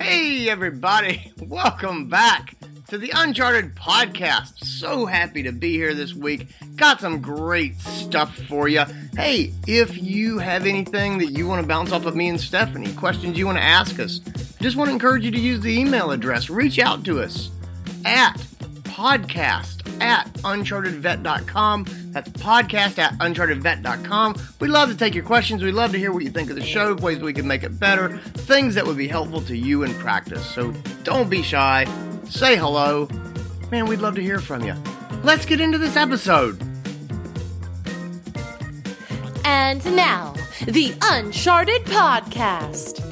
Hey, everybody, welcome back to the Uncharted Podcast. So happy to be here this week. Got some great stuff for you. Hey, if you have anything that you want to bounce off of me and Stephanie, questions you want to ask us, just want to encourage you to use the email address. Reach out to us at podcast at unchartedvet.com. That's podcast at unchartedvet.com. We'd love to take your questions. We'd love to hear what you think of the show, ways we can make it better, things that would be helpful to you in practice. So don't be shy. Say hello. Man, we'd love to hear from you. Let's get into this episode. And now, the Uncharted Podcast.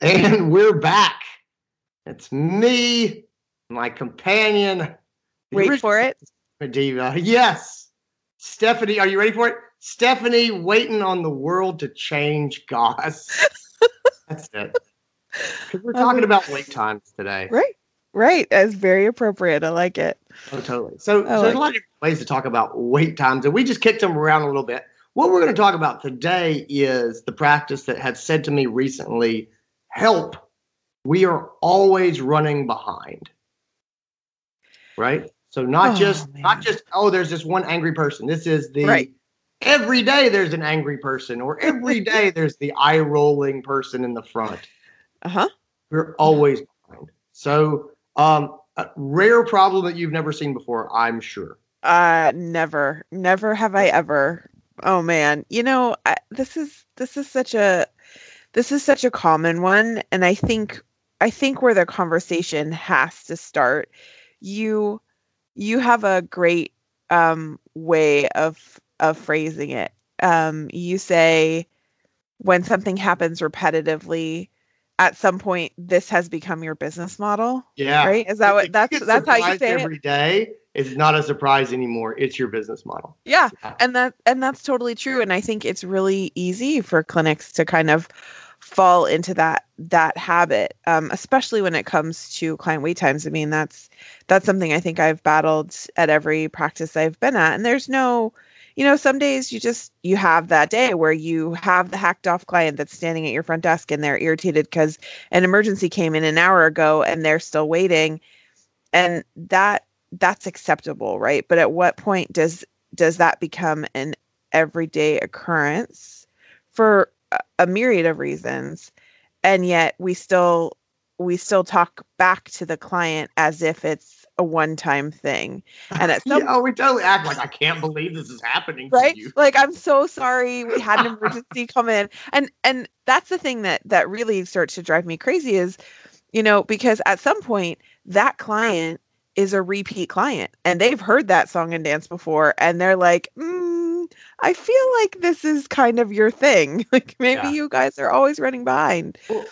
And we're back. It's me, my companion. Wait for it. Medina. Yes. Stephanie, are you ready for it? Stephanie waiting on the world to change Goss. That's it. Because we're talking about wait times today. Right. Right. That's very appropriate. I like it. Oh, totally. So, so there's a lot of different ways to talk about wait times, and we just kicked them around a little bit. What we're going to talk about today is the practice that had said to me recently help, we are always running behind. Right? So not Oh, just not just oh there's this one angry person. This is the Right. every day there's an angry person or every day there's the eye rolling person in the front. Uh huh. We're always behind. So um a rare problem that you've never seen before, I'm sure. Uh, never, never have I ever. Oh man, you know I, this is this is such a this is such a common one, and I think I think where the conversation has to start. You you have a great um, way of of phrasing it. Um, you say when something happens repetitively, at some point this has become your business model, Yeah. right? Is that If what that's that's how you say it? every day. It's not a surprise anymore. It's your business model. Yeah, Yeah. and that and that's totally true. And I think it's really easy for clinics to kind of fall into that that habit, um, especially when it comes to client wait times. I mean, that's that's something I think I've battled at every practice I've been at. And there's no, you know, some days you just you have that day where you have the hacked off client that's standing at your front desk and they're irritated because an emergency came in an hour ago and they're still waiting, and that that's acceptable, right? But at what point does does that become an everyday occurrence for a, myriad of reasons and yet we still we still talk back to the client as if it's a one-time thing and at some oh, we totally act like I can't believe this is happening right to you. like i'm so sorry we had an emergency come in and and that's the thing that that really starts to drive me crazy is you know because at some point that client is a repeat client and they've heard that song and dance before and they're like mm, i feel like this is kind of your thing like maybe Yeah. you guys are always running behind. Well,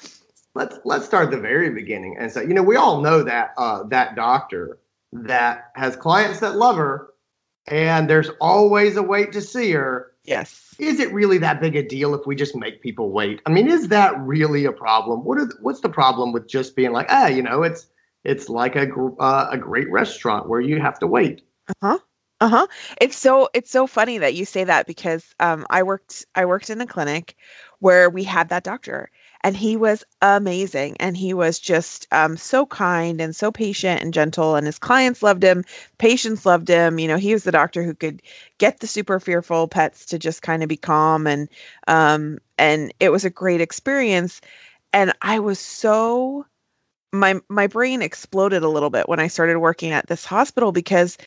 let's let's start at the very beginning and so you know we all know that uh, that doctor that has clients that love her and there's always a wait to see her. Yes. Is it really that big a deal if we just make people wait? I mean is that really a problem? What are the, what's the problem with just being like ah you know it's it's like a gr- uh, a great restaurant where you have to wait. Uh-huh. Uh-huh. It's so it's so funny that you say that because um I worked I worked in a clinic where we had that doctor and he was amazing and he was just um so kind and so patient and gentle and his clients loved him, patients loved him. You know, he was the doctor who could get the super fearful pets to just kind of be calm and um and it was a great experience and I was so my my brain exploded a little bit when I started working at this hospital because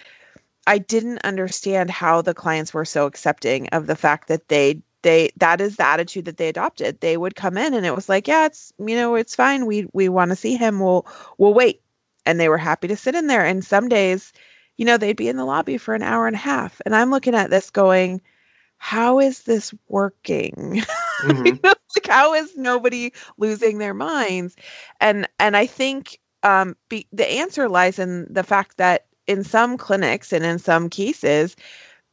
I didn't understand how the clients were so accepting of the fact that they they that is the attitude that they adopted. They would come in and it was like, yeah, it's you know, it's fine. We we want to see him. We'll we'll wait. And they were happy to sit in there. And some days, you know, they'd be in the lobby for an hour and a half. And I'm looking at this going, how is this working? Mhm. you know, like how is nobody losing their minds and and i think um be, the answer lies in the fact that in some clinics and in some cases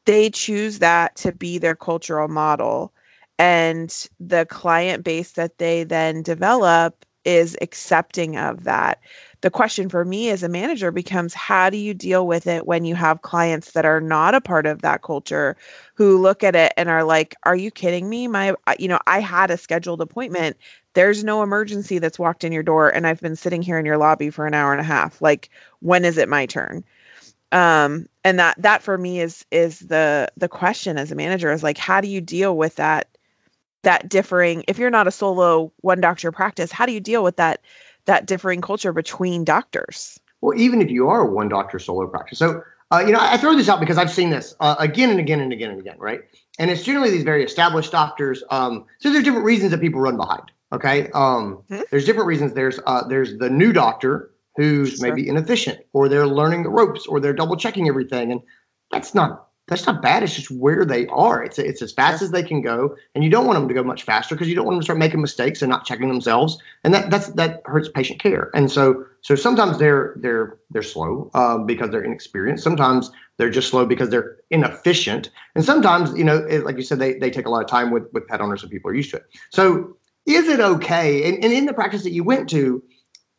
they choose that to be their cultural model and the client base that they then develop is accepting of that the question for me as a manager becomes how do you deal with it when you have clients that are not a part of that culture who look at it and are like are you kidding me my you know i had a scheduled appointment there's no emergency that's walked in your door and I've been sitting here in your lobby for an hour and a half. Like when is it my turn? Um and that that for me is is the the question as a manager is like how do you deal with that that differing if you're not a solo one doctor practice, how do you deal with that that differing culture between doctors? Well, even if you are a one doctor solo practice. So uh, you know, I throw this out because I've seen this uh, again and again and again and again, right? And it's generally these very established doctors. Um, so there's different reasons that people run behind. Okay, um, mm-hmm. there's different reasons. There's uh, there's the new doctor who's sure. maybe inefficient, or they're learning the ropes, or they're double checking everything, and that's not that's not bad. It's just where they are. It's it's as fast as they can go, and you don't want them to go much faster because you don't want them to start making mistakes and not checking themselves, and that that's that hurts patient care. And so so sometimes they're they're they're slow um, because they're inexperienced. Sometimes they're just slow because they're inefficient, and sometimes you know, it, like you said, they they take a lot of time with with pet owners and people are used to it. So is it okay? And, and in the practice that you went to,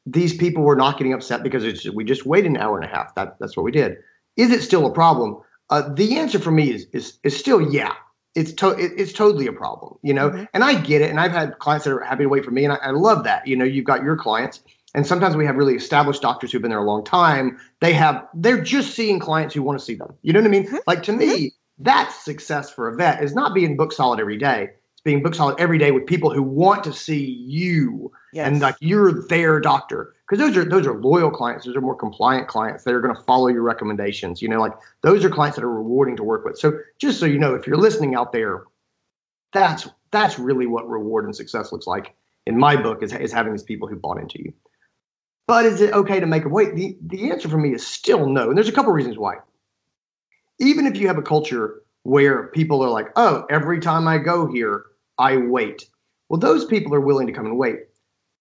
these people were not getting upset because it's we just waited an hour and a half. That that's what we did. Is it still a problem? Uh, the answer for me is is is still yeah. It's to, it, it's totally a problem, you know. Mm-hmm. And I get it. And I've had clients that are happy to wait for me, and I, I love that. You know, you've got your clients, and sometimes we have really established doctors who've been there a long time. They have they're just seeing clients who want to see them. You know what I mean? Mm-hmm. Like to me, mm-hmm. that's success for a vet is not being book solid every day. Being book solid every day with people who want to see you yes. and like you're their doctor because those are those are loyal clients. Those are more compliant clients that are going to follow your recommendations. You know, like those are clients that are rewarding to work with. So just so you know, if you're listening out there, that's that's really what reward and success looks like in my book is, is having these people who bought into you. But is it okay to make them wait? The the answer for me is still no. And there's a couple reasons why. Even if you have a culture where people are like, oh, every time I go here, I wait. Well, those people are willing to come and wait.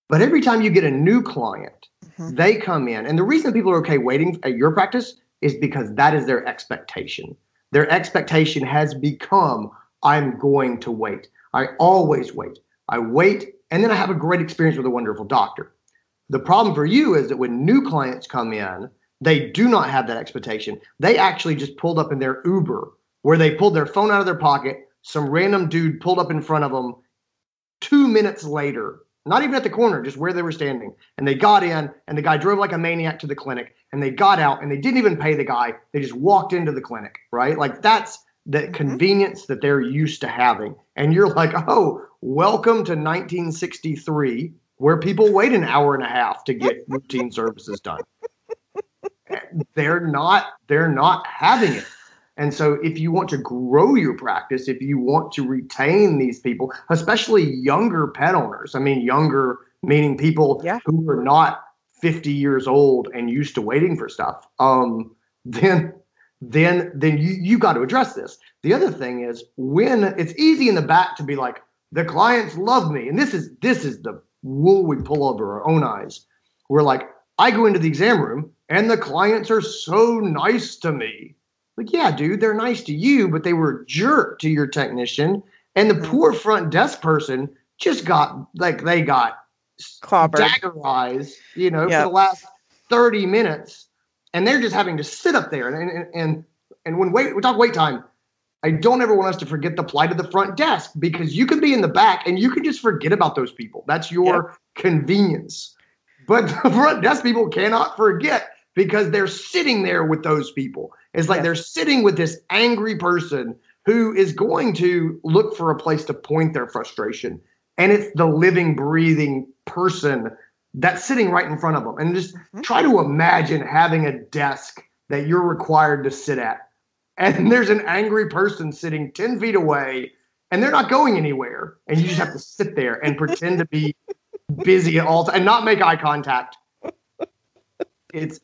But every time you get a new client, mm-hmm. they come in. And the reason people are okay waiting at your practice is because that is their expectation. Their expectation has become I'm going to wait. I always wait. I wait, and then I have a great experience with a wonderful doctor. The problem for you is that when new clients come in, they do not have that expectation. They actually just pulled up in their Uber where they pulled their phone out of their pocket. Some random dude pulled up in front of them. Two minutes later, not even at the corner, just where they were standing. And they got in, and the guy drove like a maniac to the clinic, and they got out, and they didn't even pay the guy. They just walked into the clinic, right? Like that's the mm-hmm. convenience that they're used to having. And you're like, oh, welcome to 1963, where people wait an hour and a half to get routine services done. They're not, they're not having it. And so, if you want to grow your practice, if you want to retain these people, especially younger pet owners, I mean, younger meaning people yeah. who are not 50 years old and used to waiting for stuff, um, then then then you you got to address this. The other thing is when it's easy in the back to be like the clients love me, and this is this is the wool we pull over our own eyes. We're like, I go into the exam room and the clients are so nice to me. Like, yeah, dude, they're nice to you, but they were a jerk to your technician. And the mm-hmm. poor front desk person just got like they got Clobbered. dagger you know, yep. for the last 30 minutes. And they're just having to sit up there. And and and, and when wait we talk wait time, I don't ever want us to forget the plight of the front desk because you can be in the back and you can just forget about those people. That's your yep. convenience. But the front desk people cannot forget because they're sitting there with those people. It's like they're sitting with this angry person who is going to look for a place to point their frustration. And it's the living, breathing person that's sitting right in front of them. And just mm-hmm. try to imagine having a desk that you're required to sit at. And there's an angry person sitting 10 feet away and they're not going anywhere. And you just have to sit there and pretend to be busy at all times and not make eye contact it's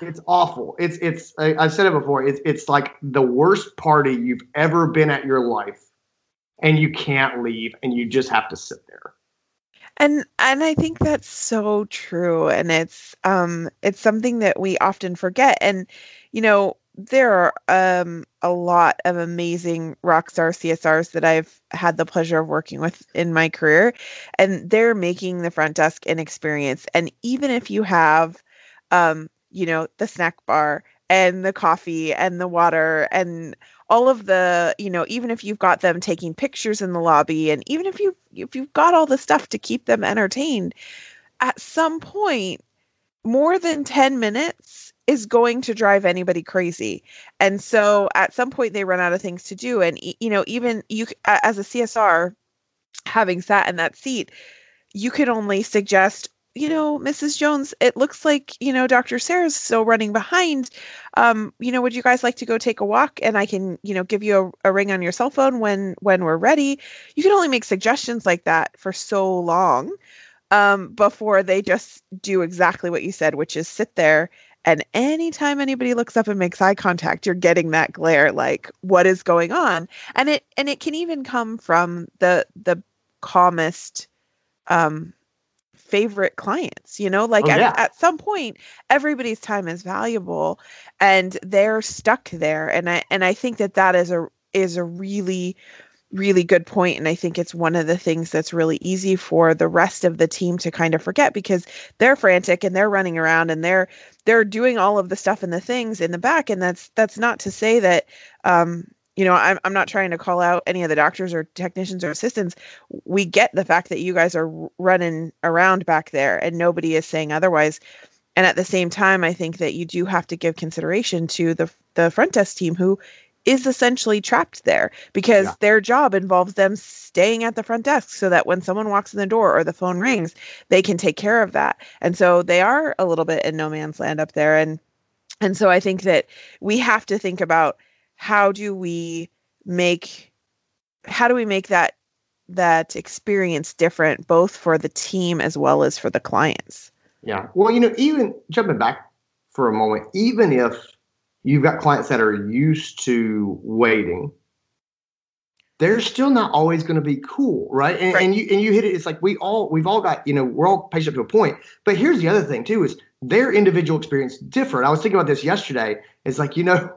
it's awful. It's it's I, have said it before. It's it's like the worst party you've ever been at your life, and you can't leave, and you just have to sit there. And and I think that's so true, and it's um it's something that we often forget. And you know there are um a lot of amazing rock star CSRs that I've had the pleasure of working with in my career, and they're making the front desk an experience. And even if you have um, you know, the snack bar and the coffee and the water and all of the you know even if you've got them taking pictures in the lobby and even if you if you've got all the stuff to keep them entertained at some point more than 10 minutes is going to drive anybody crazy. And so at some point they run out of things to do. And you know even you as a csr having sat in that seat you can only suggest you know, Mrs. Jones, it looks like, you know, Dr. Sarah's still running behind. Um, you know, would you guys like to go take a walk and I can, you know, give you a, a, ring on your cell phone when when we're ready? You can only make suggestions like that for so long um, before they just do exactly what you said, which is sit there and anytime anybody looks up and makes eye contact, you're getting that glare like what is going on? And it and it can even come from the the calmest um favorite clients you know like oh, yeah. at, at some point everybody's time is valuable and they're stuck there and i and i think that that is a is a really really good point and i think it's one of the things that's really easy for the rest of the team to kind of forget because they're frantic and they're running around and they're they're doing all of the stuff and the things in the back and that's that's not to say that um you know, I'm, I'm not trying to call out any of the doctors or technicians or assistants. We get the fact that you guys are running around back there and nobody is saying otherwise. And at the same time, I think that you do have to give consideration to the the front desk team who is essentially trapped there because yeah. their job involves them staying at the front desk so that when someone walks in the door or the phone rings, they can take care of that. And so they are a little bit in no man's land up there. And and so I think that we have to think about how do we make how do we make that that experience different both for the team as well as for the clients? Yeah. Well you know even jumping back for a moment even if you've got clients that are used to waiting they're still not always going to be cool right? And, right. and you and you hit it it's like we all we've all got you know we're all patient to a point. But here's the other thing too is their individual experience different. I was thinking about this yesterday. It's like you know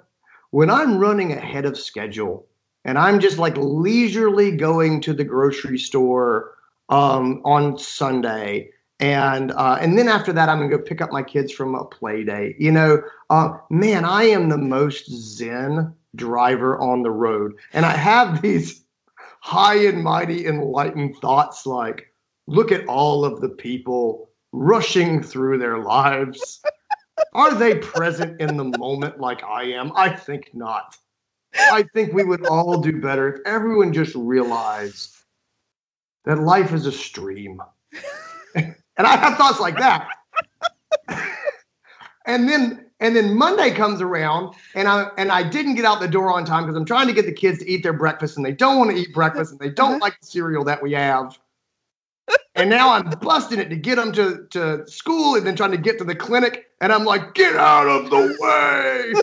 when I'm running ahead of schedule and I'm just like leisurely going to the grocery store um, on Sunday, and uh, and then after that, I'm gonna go pick up my kids from a play day. You know, uh, man, I am the most zen driver on the road, and I have these high and mighty enlightened thoughts like, look at all of the people rushing through their lives. Are they present in the moment like I am? I think not. I think we would all do better if everyone just realized that life is a stream. and I have thoughts like that. and then and then Monday comes around and I and I didn't get out the door on time because I'm trying to get the kids to eat their breakfast and they don't want to eat breakfast and they don't uh-huh. like the cereal that we have and now I'm busting it to get them to, to school and then trying to get to the clinic. And I'm like, get out of the way.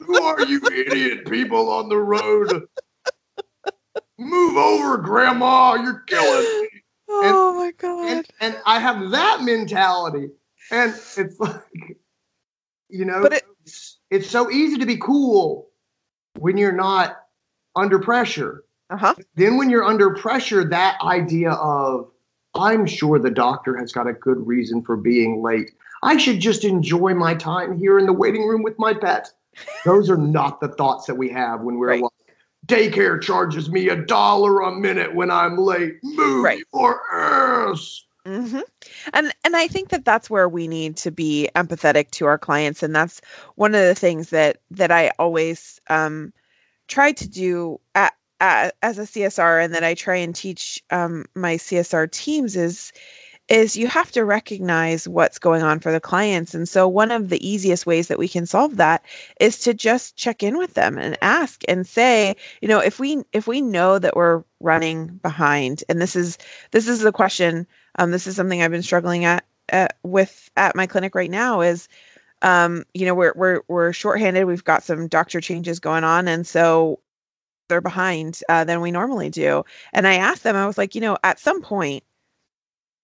Who are you idiot people on the road? Move over, grandma. You're killing me. Oh and, my God. And, and I have that mentality. And it's like, you know, but it, it's, it's so easy to be cool when you're not under pressure. Uh-huh. Then when you're under pressure, that idea of I'm sure the doctor has got a good reason for being late. I should just enjoy my time here in the waiting room with my pet. Those are not the thoughts that we have when we're right. like, daycare charges me a dollar a minute when I'm late. Move right. or else. Mm-hmm. And and I think that that's where we need to be empathetic to our clients, and that's one of the things that that I always um, try to do at as a CSR and that I try and teach um, my CSR teams is is you have to recognize what's going on for the clients. And so one of the easiest ways that we can solve that is to just check in with them and ask and say, you know, if we if we know that we're running behind, and this is this is the question, um, this is something I've been struggling at, at with at my clinic right now is um, you know, we're we're we're shorthanded. We've got some doctor changes going on, and so they're behind uh, than we normally do. And I asked them, I was like, you know, at some point,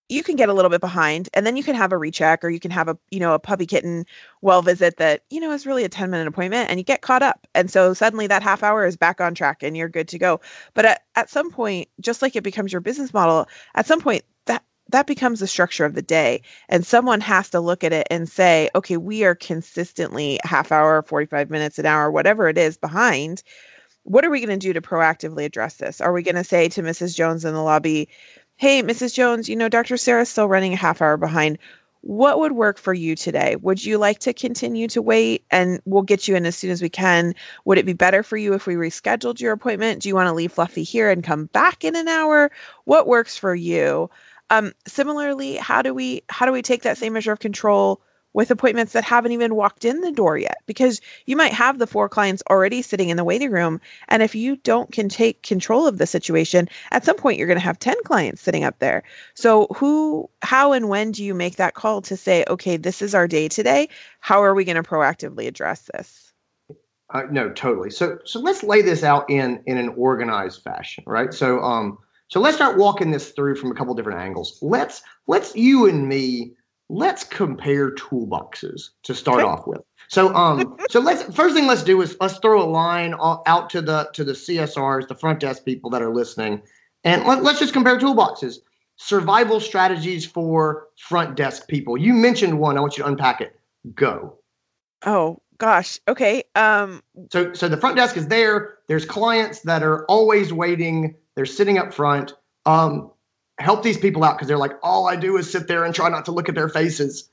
you can get a little bit behind and then you can have a recheck or you can have a you know a puppy kitten well visit that you know is really a 10 minute appointment and you get caught up and so suddenly that half hour is back on track and you're good to go but at, at some point just like it becomes your business model at some point that that becomes the structure of the day and someone has to look at it and say okay we are consistently half hour 45 minutes an hour whatever it is behind what are we going to do to proactively address this are we going to say to mrs jones in the lobby hey mrs jones you know dr sarah's still running a half hour behind what would work for you today? Would you like to continue to wait and we'll get you in as soon as we can? Would it be better for you if we rescheduled your appointment? Do you want to leave Fluffy here and come back in an hour? What works for you? Um, similarly, how do we how do we take that same measure of control with appointments that haven't even walked in the door yet because you might have the four clients already sitting in the waiting room and if you don't can take control of the situation at some point you're going to have 10 clients sitting up there. So who how and when do you make that call to say okay this is our day today. How are we going to proactively address this? Uh, no totally. So so let's lay this out in in an organized fashion right? So um so let's start walking this through from a couple different angles. Let's let's you and me let's compare toolboxes to start off with. So um so let's first thing let's do is let's throw a line out to the to the CSRs, the front desk people that are listening, and let, let's just compare toolboxes. Survival strategies for front desk people. You mentioned one. I want you to unpack it. Go. Oh gosh. Okay. Um. So so the front desk is there. There's clients that are always waiting. They're sitting up front. Um, help these people out because they're like, all I do is sit there and try not to look at their faces.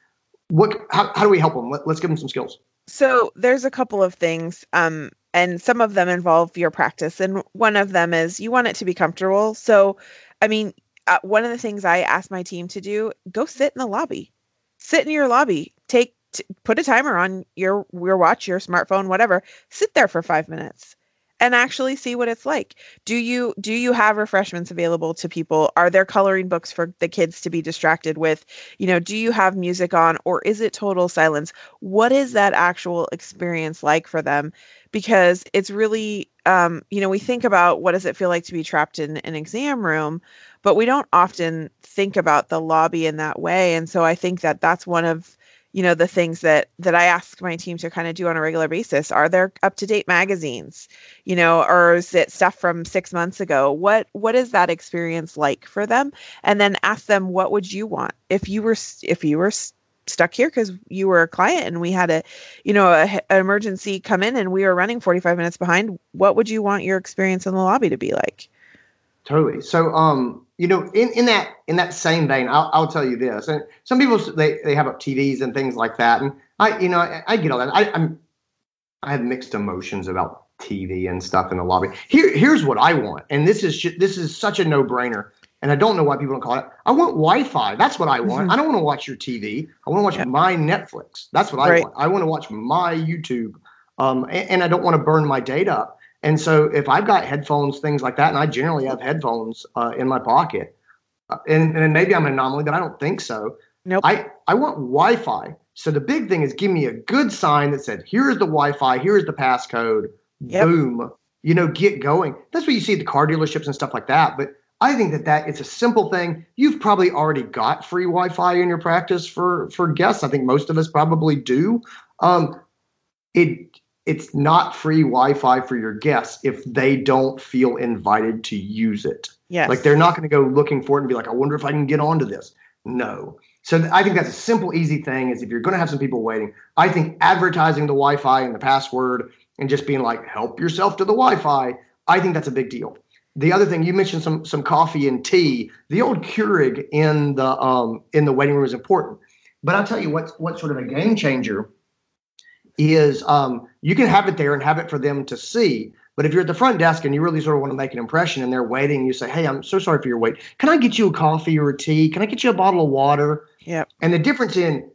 What? How, how do we help them? Let, us give them some skills. So there's a couple of things, um, and some of them involve your practice, and one of them is you want it to be comfortable. So, I mean, uh, one of the things I ask my team to do: go sit in the lobby, sit in your lobby, take t- put a timer on your your watch, your smartphone, whatever. Sit there for five minutes and actually see what it's like. Do you do you have refreshments available to people? Are there coloring books for the kids to be distracted with? You know, do you have music on or is it total silence? What is that actual experience like for them? Because it's really um, you know, we think about what does it feel like to be trapped in an exam room, but we don't often think about the lobby in that way. And so I think that that's one of you know the things that that i ask my team to kind of do on a regular basis. Are there up to date magazines? You know or is it stuff from six months ago? What what is that experience like for them? And then ask them what would you want? If you were if you were stuck here because you were a client and we had a you know a, an emergency come in and we were running 45 minutes behind what would you want your experience in the lobby to be like? Totally. So um you know, in, in that in that same vein, I'll, I'll tell you this. And some people they, they have up TVs and things like that, and I you know I, I get all that. I, I'm I have mixed emotions about TV and stuff in the lobby. Here here's what I want, and this is this is such a no brainer. And I don't know why people don't call it. I want Wi-Fi. That's what I want. Mm-hmm. I don't want to watch your TV. I want to watch yeah. my Netflix. That's what I want. I want to watch my YouTube. Um, and, and I don't want to burn my data and so if I've got headphones, things like that, and I generally have headphones uh, in my pocket, uh, and, and maybe I'm an anomaly, but I don't think so. Nope. I, I want Wi-Fi. So the big thing is give me a good sign that said, here's the Wi-Fi, here's the passcode, yep. boom, you know, get going. That's what you see at the car dealerships and stuff like that. But I think that that it's a simple thing. You've probably already got free Wi-Fi in your practice for for guests. I think most of us probably do. Um, it it's not free Wi-Fi for your guests if they don't feel invited to use it. Yes. Like they're not going to go looking for it and be like, I wonder if I can get onto this. No. So I think that's a simple, easy thing. Is if you're going to have some people waiting, I think advertising the Wi-Fi and the password and just being like, help yourself to the Wi-Fi. I think that's a big deal. The other thing you mentioned some some coffee and tea. The old Keurig in the um, in the waiting room is important. But I'll tell you what what sort of a game changer is um, you can have it there and have it for them to see. But if you're at the front desk and you really sort of want to make an impression and they're waiting, you say, Hey, I'm so sorry for your wait. Can I get you a coffee or a tea? Can I get you a bottle of water? Yeah. And the difference in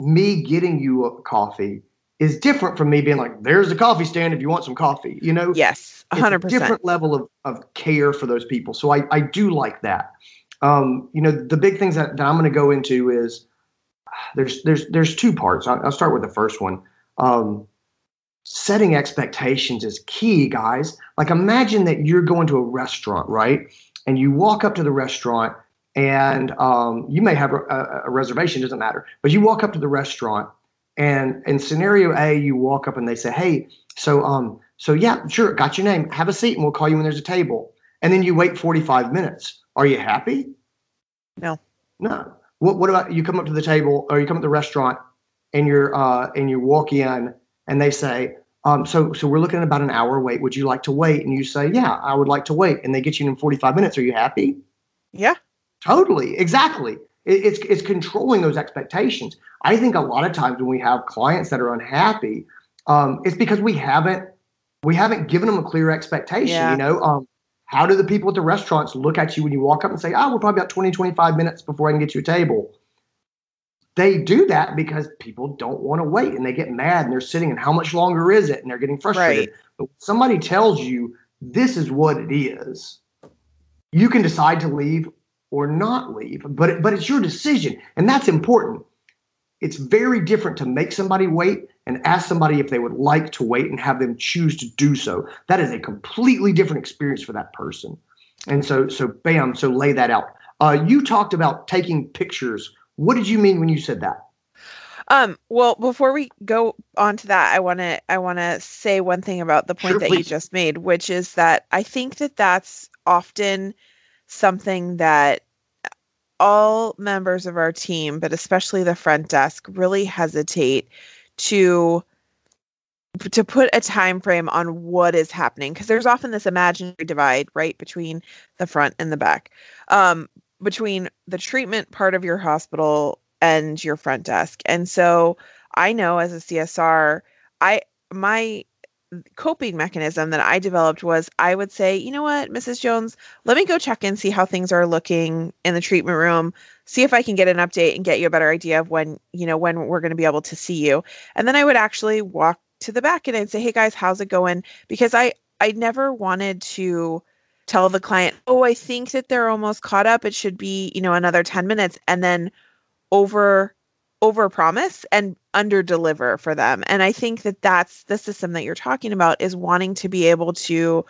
me getting you a coffee is different from me being like, there's a coffee stand if you want some coffee, you know? Yes, 100%. It's a different level of, of care for those people. So I, I do like that. Um, you know, the big things that, that I'm going to go into is there's, there's, there's two parts. I'll, I'll start with the first one um, setting expectations is key, guys. Like imagine that you're going to a restaurant, right? And you walk up to the restaurant and um, you may have a, a, reservation, doesn't matter. But you walk up to the restaurant and in scenario A, you walk up and they say, hey, so um, so yeah, sure, got your name. Have a seat and we'll call you when there's a table. And then you wait 45 minutes. Are you happy? No. No. What what about you come up to the table or you come to the restaurant and you're uh and you walk in and they say, um, so so we're looking at about an hour wait. Would you like to wait? And you say, Yeah, I would like to wait. And they get you in 45 minutes. Are you happy? Yeah. Totally. Exactly. It, it's it's controlling those expectations. I think a lot of times when we have clients that are unhappy, um, it's because we haven't we haven't given them a clear expectation. Yeah. You know, um, how do the people at the restaurants look at you when you walk up and say, oh, we're probably about 20, 25 minutes before I can get you a table? They do that because people don't want to wait and they get mad and they're sitting and how much longer is it? And they're getting frustrated. Right. But somebody tells you this is what it is, you can decide to leave or not leave, but, but it's your decision. And that's important. It's very different to make somebody wait and ask somebody if they would like to wait and have them choose to do so. That is a completely different experience for that person. And so, so bam, so lay that out. Uh, you talked about taking pictures. What did you mean when you said that? Um, well, before we go on to that, I want to I want to say one thing about the point Sure, that you just made, which is that I think that that's often something that all members of our team, but especially the front desk, really hesitate to to put a time frame on what is happening because there's often this imaginary divide right between the front and the back um, between the treatment part of your hospital and your front desk and so i know as a csr i my coping mechanism that i developed was i would say you know what mrs jones let me go check and see how things are looking in the treatment room see if i can get an update and get you a better idea of when you know when we're going to be able to see you and then i would actually walk to the back and I'd say, "Hey guys, how's it going?" Because I I never wanted to tell the client, "Oh, I think that they're almost caught up. It should be, you know, another 10 minutes." And then over over promise and under deliver for them. And I think that that's the system that you're talking about is wanting to be able to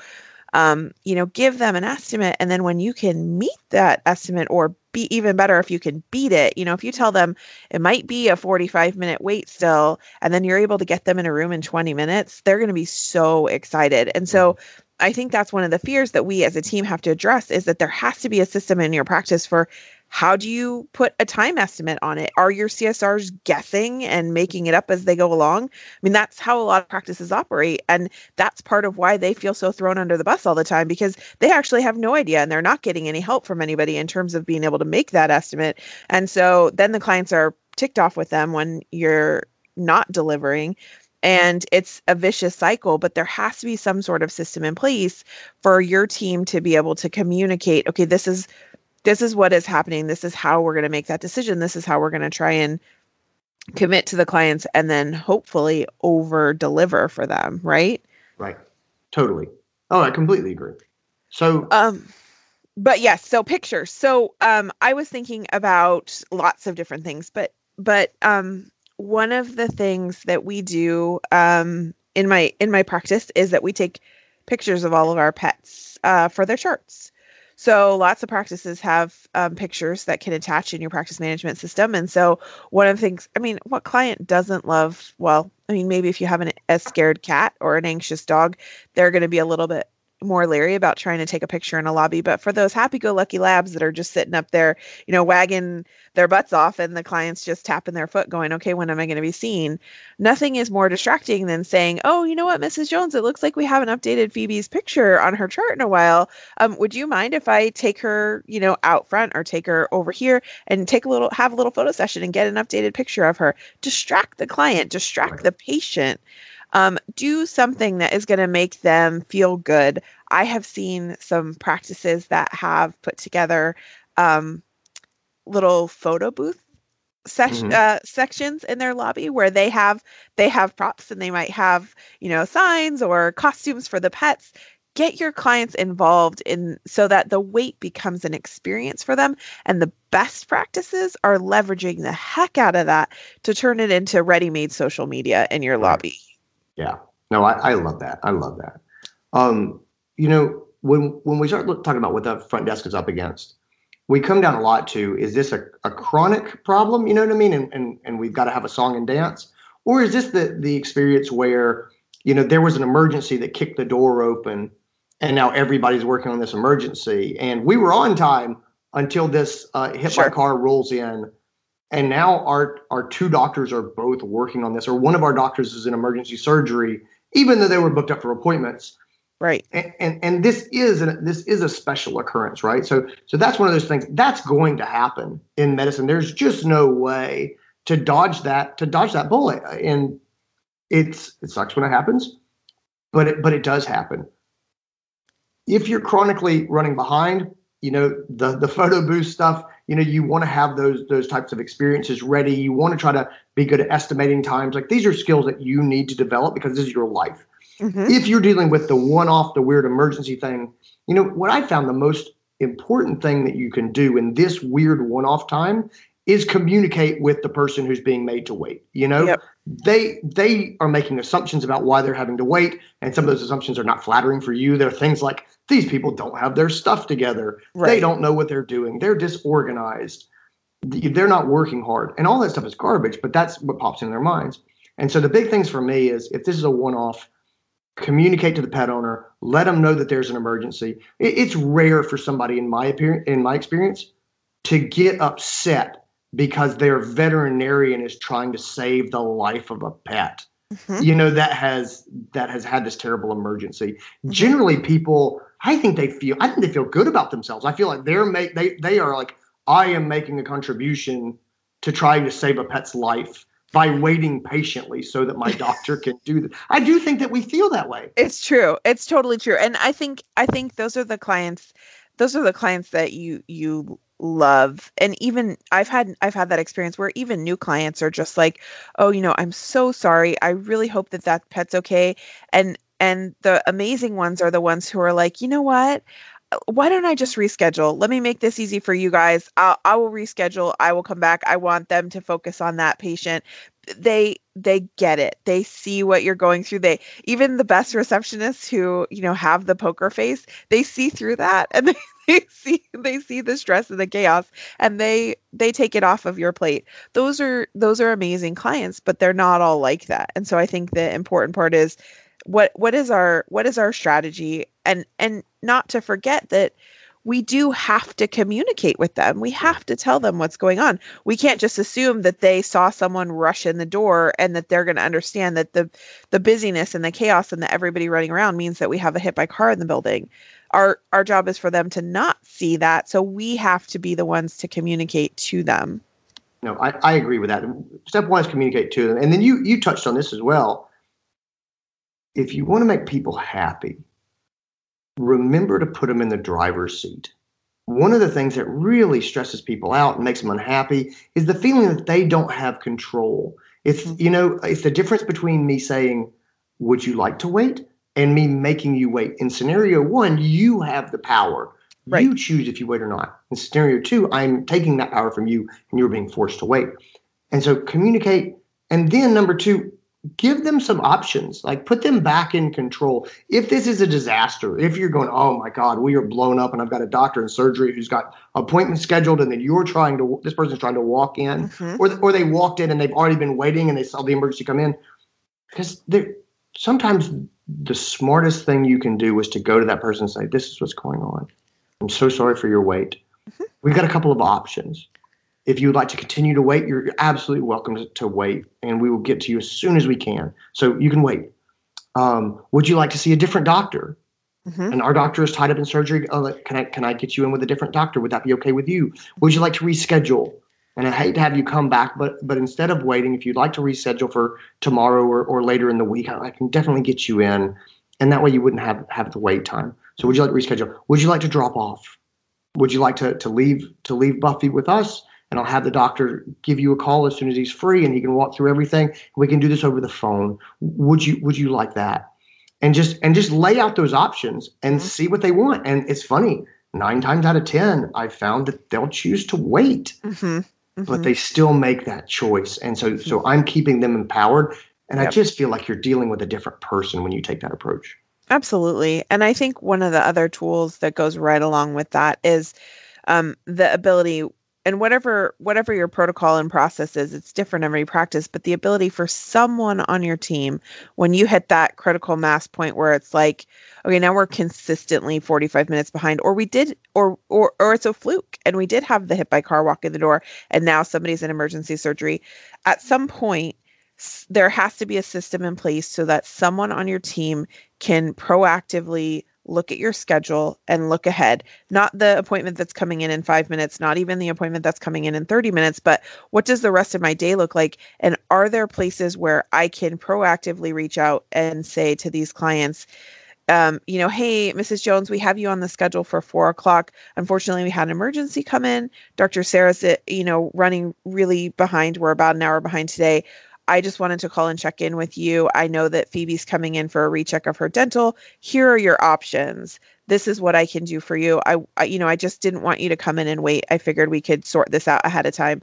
um, you know, give them an estimate and then when you can meet that estimate or be even better if you can beat it, you know, if you tell them it might be a 45 minute wait still and then you're able to get them in a room in 20 minutes, they're going to be so excited. And so I think that's one of the fears that we as a team have to address is that there has to be a system in your practice for how do you put a time estimate on it? Are your CSRs guessing and making it up as they go along? I mean, that's how a lot of practices operate. And that's part of why they feel so thrown under the bus all the time because they actually have no idea and they're not getting any help from anybody in terms of being able to make that estimate. And so then the clients are ticked off with them when you're not delivering and it's a vicious cycle but there has to be some sort of system in place for your team to be able to communicate okay this is this is what is happening this is how we're going to make that decision this is how we're going to try and commit to the clients and then hopefully over deliver for them right Right. Totally. Oh, I completely agree. So, um but yes so pictures so um i was thinking about lots of different things but but um one of the things that we do um in my in my practice is that we take pictures of all of our pets uh, for their charts. So lots of practices have um, pictures that can attach in your practice management system and so one of the things i mean what client doesn't love well i mean maybe if you have an, a scared cat or an anxious dog they're going to be a little bit more leery about trying to take a picture in a lobby. But for those happy go lucky labs that are just sitting up there, you know, wagging their butts off and the client's just tapping their foot going, okay, when am I going to be seen? Nothing is more distracting than saying, oh, you know what, Mrs. Jones, it looks like we haven't updated Phoebe's picture on her chart in a while. Um, would you mind if I take her, you know, out front or take her over here and take a little, have a little photo session and get an updated picture of her? Distract the client, distract the patient um, do something that is going to make them feel good. I have seen some practices that have put together um, little photo booth sesh- Mhm. uh, sections in their lobby where they have they have props and they might have you know signs or costumes for the pets get your clients involved in so that the wait becomes an experience for them and the best practices are leveraging the heck out of that to turn it into ready-made social media in your lobby yeah. No, I, I love that. I love that. Um, you know, when when we start look, talking about what the front desk is up against, we come down a lot to is this a, a chronic problem? You know what I mean? And and and we've got to have a song and dance, or is this the the experience where you know there was an emergency that kicked the door open, and now everybody's working on this emergency, and we were on time until this uh, hit Sure. by car rolls in. And now our our two doctors are both working on this, or one of our doctors is in emergency surgery, even though they were booked up for appointments. Right. And and, and this is an, this is a special occurrence, right? So so that's one of those things that's going to happen in medicine. There's just no way to dodge that to dodge that bullet, and it's it sucks when it happens, but it but it does happen. If you're chronically running behind, you know the the photo booth stuff. You know you want to have those those types of experiences ready. You want to try to be good at estimating times. Like these are skills that you need to develop because this is your life Mhm. if you're dealing with the one off, the weird emergency thing, you know, what I found the most important thing that you can do in this weird one off time is communicate with the person who's being made to wait. You know, Yep. they they are making assumptions about why they're having to wait, and some of those assumptions are not flattering for you. There are things like these people don't have their stuff together. They don't know what they're doing. They're disorganized. They're not working hard, and all that stuff is garbage. But that's what pops in their minds. And so the big things for me is if this is a one off, communicate to the pet owner, let them know that there's an emergency. It's rare for somebody in my appearance, in my experience, to get upset because their veterinarian is trying to save the life of a pet. Mhm. You know that has that has had this terrible emergency. Mhm. Generally, people, I think they feel, I think they feel good about themselves. I feel like they're make they they are like, I am making a contribution to trying to save a pet's life by waiting patiently so that my doctor can do that. I do think that we feel that way. It's true. It's totally true. And I think I think those are the clients those are the clients that you you love. And even I've had I've had that experience where even new clients are just like, "Oh, you know, I'm so sorry. I really hope that that pet's okay." And and the amazing ones are the ones who are like, "You know what? Uh, Why don't I just reschedule? Let me make this easy for you guys. I'll, I will reschedule. I will come back. I want them to focus on that patient. They they get it. They see what you're going through. They even the best receptionists who you know have the poker face they see through that and they, they see they see the stress and the chaos and they they take it off of your plate those are those are amazing clients but they're not all like that and so i think the important part is what what is our what is our strategy and and not to forget that we do have to communicate with them. We have to tell them what's going on. We can't just assume that they saw someone rush in the door and that they're going to understand that the the busyness and the chaos and the everybody running around means that we have a hit by car in the building. Our our job is for them to not see that, so we have to be the ones to communicate to them. No, I, I agree with that. Step one is communicate to them. And then you you touched on this as well. If you want to make people happy, remember to put them in the driver's seat. One of the things that really stresses people out and makes them unhappy is the feeling that they don't have control. It's you know, it's the difference between me saying, "Would you like to wait?" and me making you wait. In scenario 1, you have the power. Right. You choose if you wait or not. In scenario 2, I'm taking that power from you and you're being forced to wait. And so communicate. And then number two, give them some options. Like put them back in control. If this is a disaster, if you're going, oh my God, we are blown up and I've got a doctor in surgery who's got appointments scheduled and then you're trying to, this person's trying to walk in Mhm. or, or they walked in and they've already been waiting and they saw the emergency come in. Because they're sometimes the smartest thing you can do is to go to that person and say, this is what's going on. I'm so sorry for your wait. We've got a couple of options. If you would like to continue to wait, you're absolutely welcome to, to wait, and we will get to you as soon as we can. So you can wait. Um, would you like to see a different doctor? Mhm. And our doctor is tied up in surgery. Oh, like, can I can I get you in with a different doctor? Would that be okay with you? Would you like to reschedule? And I hate to have you come back, but but instead of waiting, if you'd like to reschedule for tomorrow or, or later in the week, I, I can definitely get you in, and that way you wouldn't have have the wait time. So would you like to reschedule? Would you like to drop off? Would you like to to leave to leave Buffy with us? And I'll have the doctor give you a call as soon as he's free, and he can walk through everything. We can do this over the phone. Would you Would you like that? And just and just lay out those options and Mhm. see what they want. And it's funny. Nine times out of ten, I've found that they'll choose to wait Mhm. but Mhm. they still make that choice. And so so I'm keeping them empowered. And I just feel like you're dealing with a different person when you take that approach. Absolutely. And I think one of the other tools that goes right along with that is um, the ability and whatever whatever your protocol and process is it's different every practice but the ability for someone on your team when you hit that critical mass point where it's like okay now we're consistently 45 minutes behind or we did or or or it's a fluke and we did have the hit by car walk in the door and now somebody's in emergency surgery at some point there has to be a system in place so that someone on your team can proactively look at your schedule and look ahead. Not the appointment that's coming in in five minutes, not even the appointment that's coming in in 30 minutes, but what does the rest of my day look like? And are there places where I can proactively reach out and say to these clients, um, you know, hey, Mrs. Jones, we have you on the schedule for four o'clock. Unfortunately, we had an emergency come in. Dr. Sarah's, uh, you know, running really behind. We're about an hour behind today. I just wanted to call and check in with you. I know that Phoebe's coming in for a recheck of her dental. Here are your options. This is what I can do for you. I, I, you know, I just didn't want you to come in and wait. I figured we could sort this out ahead of time.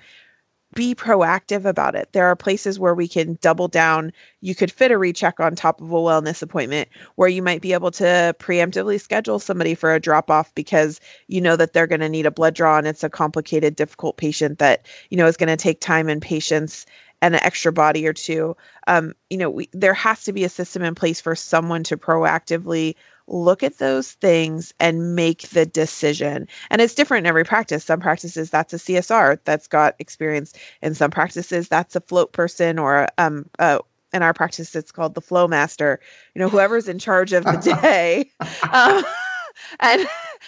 Be proactive about it. There are places where we can double down. You could fit a recheck on top of a wellness appointment where you might be able to preemptively schedule somebody for a drop off because you know that they're going to need a blood draw and it's a complicated, difficult patient that, you know, is going to take time and patience and an extra body or two. Um, you know, we, there has to be a system in place for someone to proactively look at those things and make the decision. And it's different in every practice. Some practices that's a CSR that's got experience. In some practices that's a float person or um, uh, in our practice it's called the flow master. You know, whoever's in charge of the day. Um, and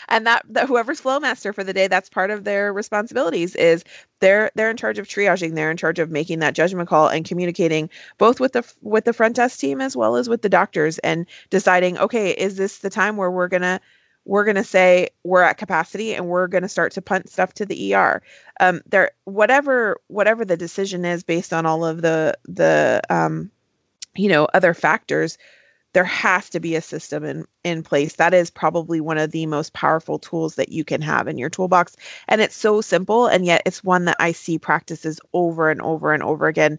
and that, that whoever's flow master for the day that's part of their responsibilities is they're they're in charge of triaging they're in charge of making that judgment call and communicating both with the with the front desk team as well as with the doctors and deciding okay is this the time where we're gonna we're going to say we're at capacity and we're going to start to punt stuff to the ER. Um, there, whatever whatever the decision is based on all of the the um, you know other factors, there has to be a system in, in place. That is probably one of the most powerful tools that you can have in your toolbox. And it's so simple, and yet it's one that I see practices over and over and over again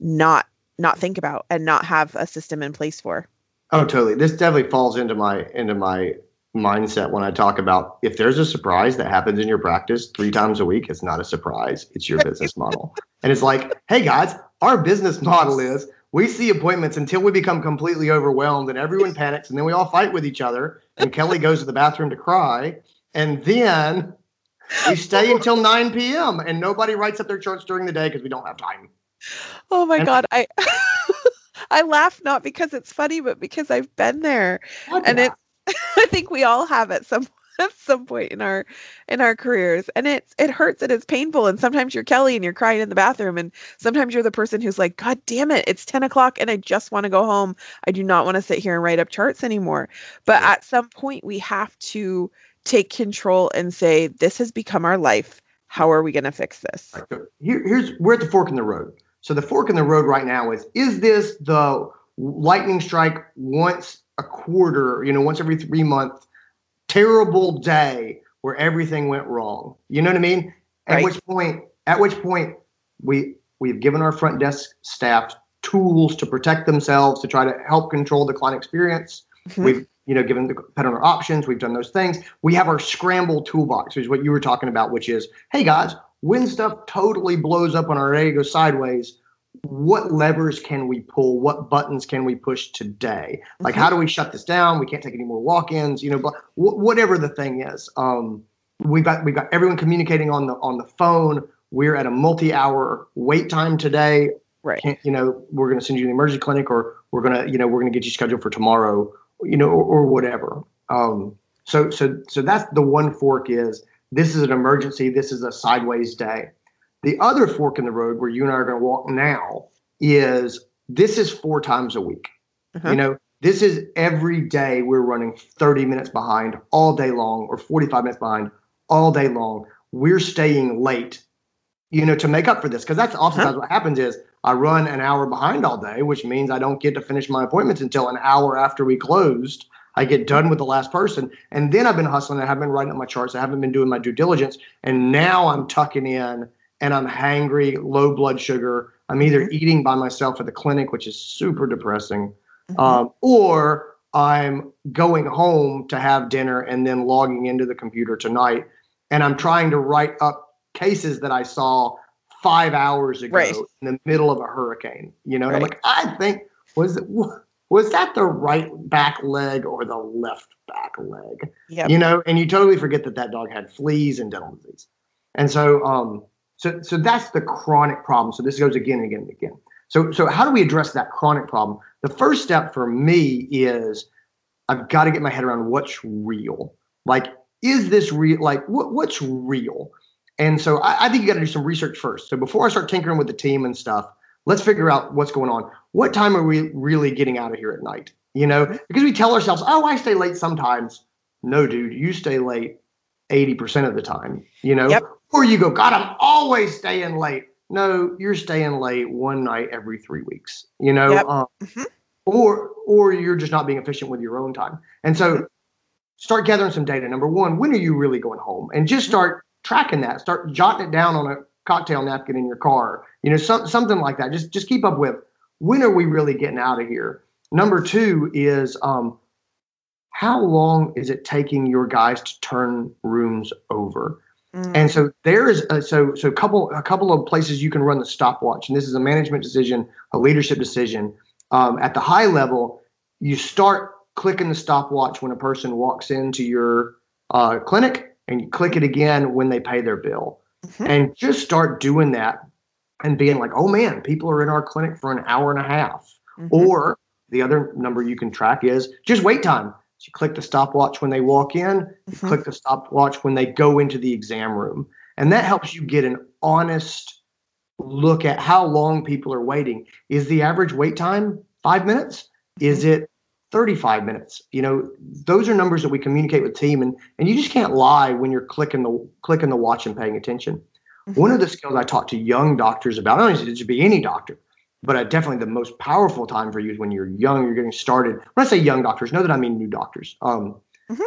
not not think about and not have a system in place for. Oh, totally. This definitely falls into my into my mindset when I talk about if there's a surprise that happens in your practice three times a week, it's not a surprise. It's your business model. And it's like, hey guys, our business model is we see appointments until we become completely overwhelmed and everyone panics and then we all fight with each other and kelly goes to the bathroom to cry and then we stay until 9 p.m and nobody writes up their charts during the day because we don't have time. Oh my and, god i i laugh not because it's funny but because i've been there and it i think we all have at some at some point in our in our careers and it's it hurts and it's painful and sometimes you're kelly and you're crying in the bathroom and sometimes you're the person who's like god damn it it's 10 o'clock and i just want to go home. I do not want to sit here and write up charts anymore. But yeah. at some point we have to take control and say this has become our life. How are we going to fix this? Here, here's we're at the fork in the road. So the fork in the road right now is is this the lightning strike once a quarter you know once every three months terrible day where everything went wrong. You know what I mean? At right. which point, at which point, we we've given our front desk staff tools to protect themselves to try to help control the client experience. Mm-hmm. We've you know given the pet owner options. We've done those things. We have our scramble toolbox, which is what you were talking about, which is, hey guys, when stuff totally blows up on our ready to go sideways, what levers can we pull? What buttons can we push today? Like, mm-hmm. how do we shut this down? We can't take any more walk-ins. You know, but wh- whatever the thing is, um, we've got we've got everyone communicating on the on the phone. We're at a multi-hour wait time today. Right. Can't, you know, we're going to send you to the emergency clinic, or we're gonna, you know, we're going to get you scheduled for tomorrow. You know, or, or whatever. Um, so so so that's the one fork is this is an emergency. This is a sideways day. The other fork in the road where you and I are going to walk now is this is four times a week. Uh-huh. You know, this is every day we're running 30 minutes behind all day long or 45 minutes behind all day long. We're staying late, you know, to make up for this. Because that's oftentimes uh-huh. what happens is I run an hour behind all day, which means I don't get to finish my appointments until an hour after we closed. I get done with the last person. And then I've been hustling. I haven't been writing up my charts. I haven't been doing my due diligence. And now I'm tucking in and I'm hangry, low blood sugar. I'm either mm-hmm. eating by myself at the clinic, which is super depressing, mm-hmm. um, or I'm going home to have dinner and then logging into the computer tonight. And I'm trying to write up cases that I saw five hours ago Right. in the middle of a hurricane. You know, and I'm like, I think was it was that the right back leg or the left back leg? Yep. You know, and you totally forget that that dog had fleas and dental disease. And so, um, so so that's the chronic problem. So this goes again and again and again. So so how do we address that chronic problem? The first step for me is I've got to get my head around what's real. Like, is this real? Like, what, what's real? And so I, I think you got to do some research first. So before I start tinkering with the team and stuff, let's figure out what's going on. What time are we really getting out of here at night? You know, because we tell ourselves, oh, I stay late sometimes. No, dude, you stay late 80% of the time, you know? Yep. Or you go, God, I'm always staying late. No, you're staying late one night every three weeks, you know? Yep. Um, Mhm. Or or you're just not being efficient with your own time. And so start gathering some data. Number one, when are you really going home? And just start tracking that. Start jotting it down on a cocktail napkin in your car. You know, some, something like that. Just just keep up with when are we really getting out of here. Number two is um, how long is it taking your guys to turn rooms over? Mm. And so there is a, so so a couple a couple of places you can run the stopwatch, and this is a management decision, a leadership decision. Um, at the high level, you start clicking the stopwatch when a person walks into your uh, clinic, and you click it again when they pay their bill, Mhm. and just start doing that, and being like, oh man, people are in our clinic for an hour and a half. Mhm. Or the other number you can track is just wait time. You click the stopwatch when they walk in, Mhm. click the stopwatch when they go into the exam room. And that helps you get an honest look at how long people are waiting. Is the average wait time five minutes? Is it 35 minutes? You know, those are numbers that we communicate with team and, and you just can't lie when you're clicking the clicking the watch and paying attention. One of the skills I talk to young doctors about, I don't only to be any doctor, but uh, definitely the most powerful time for you is when you're young, you're getting started. When I say young doctors, know that I mean new doctors. Um, Mhm.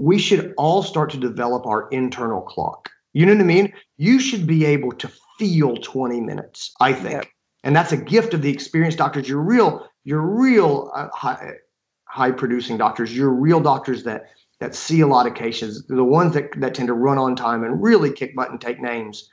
We should all start to develop our internal clock. You know what I mean? You should be able to feel 20 minutes, I think. Yep. And that's a gift of the experienced doctors. You're real, you're real uh, high, high producing doctors. You're real doctors that that see a lot of cases. The ones that, that tend to run on time and really kick butt and take names,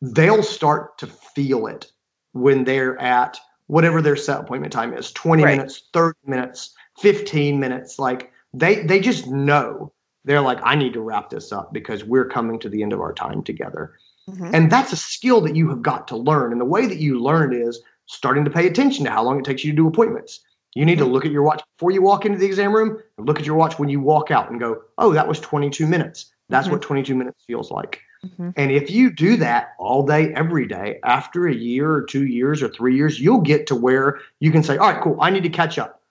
they'll start to feel it when they're at whatever their set appointment time is 20 Right. minutes 30 minutes 15 minutes like they they just know. They're like i need to wrap this up because we're coming to the end of our time together. Mhm. and that's a skill that you have got to learn. And the way that you learn it is starting to pay attention to how long it takes you to do appointments. You need to look at your watch before you walk into the exam room and look at your watch when you walk out and go oh that was 22 minutes. That's Mhm. what 22 minutes feels like Mhm. and if you do that all day, every day, after a year or two years or three years, you'll get to where you can say, all right, cool, I need to catch up.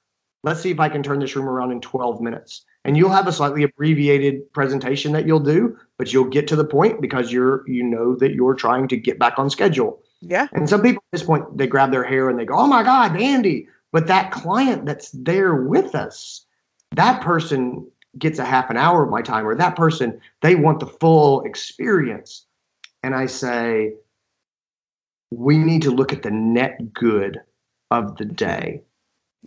Let's see if I can turn this room around in 12 minutes. And you'll have a slightly abbreviated presentation that you'll do, but you'll get to the point because you're you know that you're trying to get back on schedule. Yeah. And some people at this point they grab their hair and they go, "Oh my God, Andy!" But that client that's there with us, that person gets a half an hour of my time, or that person they want the full experience. And I say, we need to look at the net good of the day.